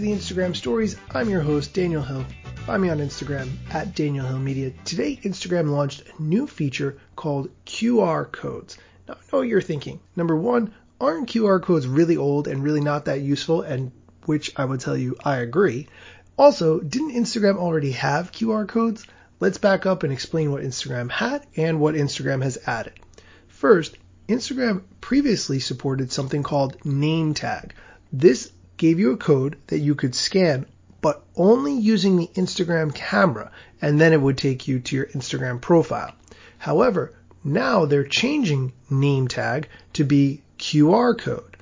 the Instagram stories. I'm your host, Daniel Hill. Find me on Instagram at Daniel Hill Media. Today, Instagram launched a new feature called QR codes. Now, I know what you're thinking. Number one, aren't QR codes really old and really not that useful? And which I would tell you, I agree. Also, didn't Instagram already have QR codes? Let's back up and explain what Instagram had and what Instagram has added. First, Instagram previously supported something called name tag. This gave you a code that you could scan, but only using the Instagram camera, and then it would take you to your Instagram profile. However, now they're changing name tag to be QR code.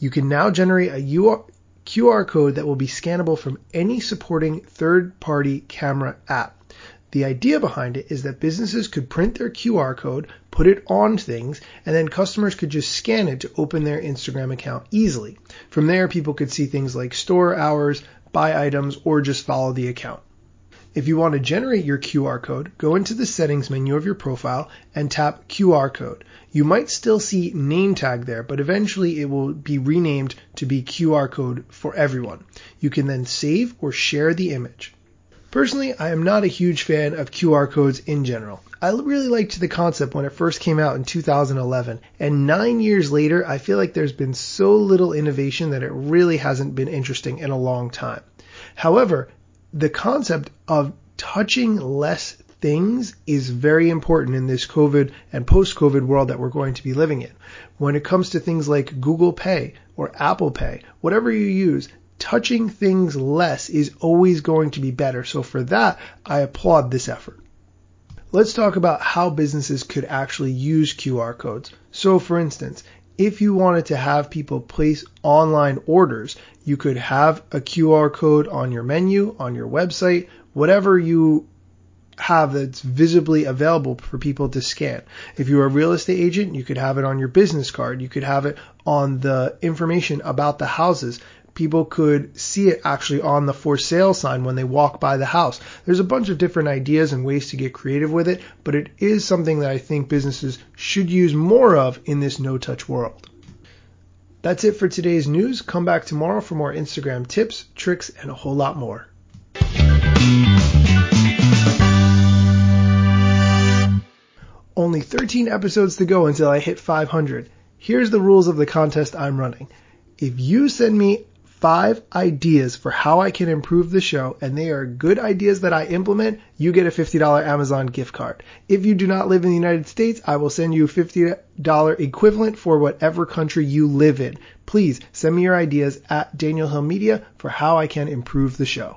You can now generate a QR code that will be scannable from any supporting third party camera app. The idea behind it is that businesses could print their QR code, put it on things, and then customers could just scan it to open their Instagram account easily. From there, people could see things like store hours, buy items, or just follow the account. If you want to generate your QR code, go into the settings menu of your profile and tap QR code. You might still see name tag there, but eventually it will be renamed to be QR code for everyone. You can then save or share the image. Personally, I am not a huge fan of QR codes in general. I really liked the concept when it first came out in 2011, and nine years later, I feel like there's been so little innovation that it really hasn't been interesting in a long time. However, the concept of touching less things is very important in this COVID and post-COVID world that we're going to be living in. When it comes to things like Google Pay or Apple Pay, whatever you use, touching things less is always going to be better. So for that, I applaud this effort. Let's talk about how businesses could actually use QR codes. So for instance, if you wanted to have people place online orders, you could have a QR code on your menu, on your website, whatever you have that's visibly available for people to scan. If you're a real estate agent, you could have it on your business card. You could have it on the information about the houses people could see it actually on the for sale sign when they walk by the house. There's a bunch of different ideas and ways to get creative with it, but it is something that I think businesses should use more of in this no touch world. That's it for today's news. Come back tomorrow for more Instagram tips, tricks, and a whole lot more. Only 13 episodes to go until I hit 500. Here's the rules of the contest I'm running. If you send me five ideas for how I can improve the show, and they are good ideas that I implement, you get a $50 Amazon gift card. If you do not live in the United States, I will send you a $50 equivalent for whatever country you live in. Please send me your ideas at Daniel Hill Media for how I can improve the show.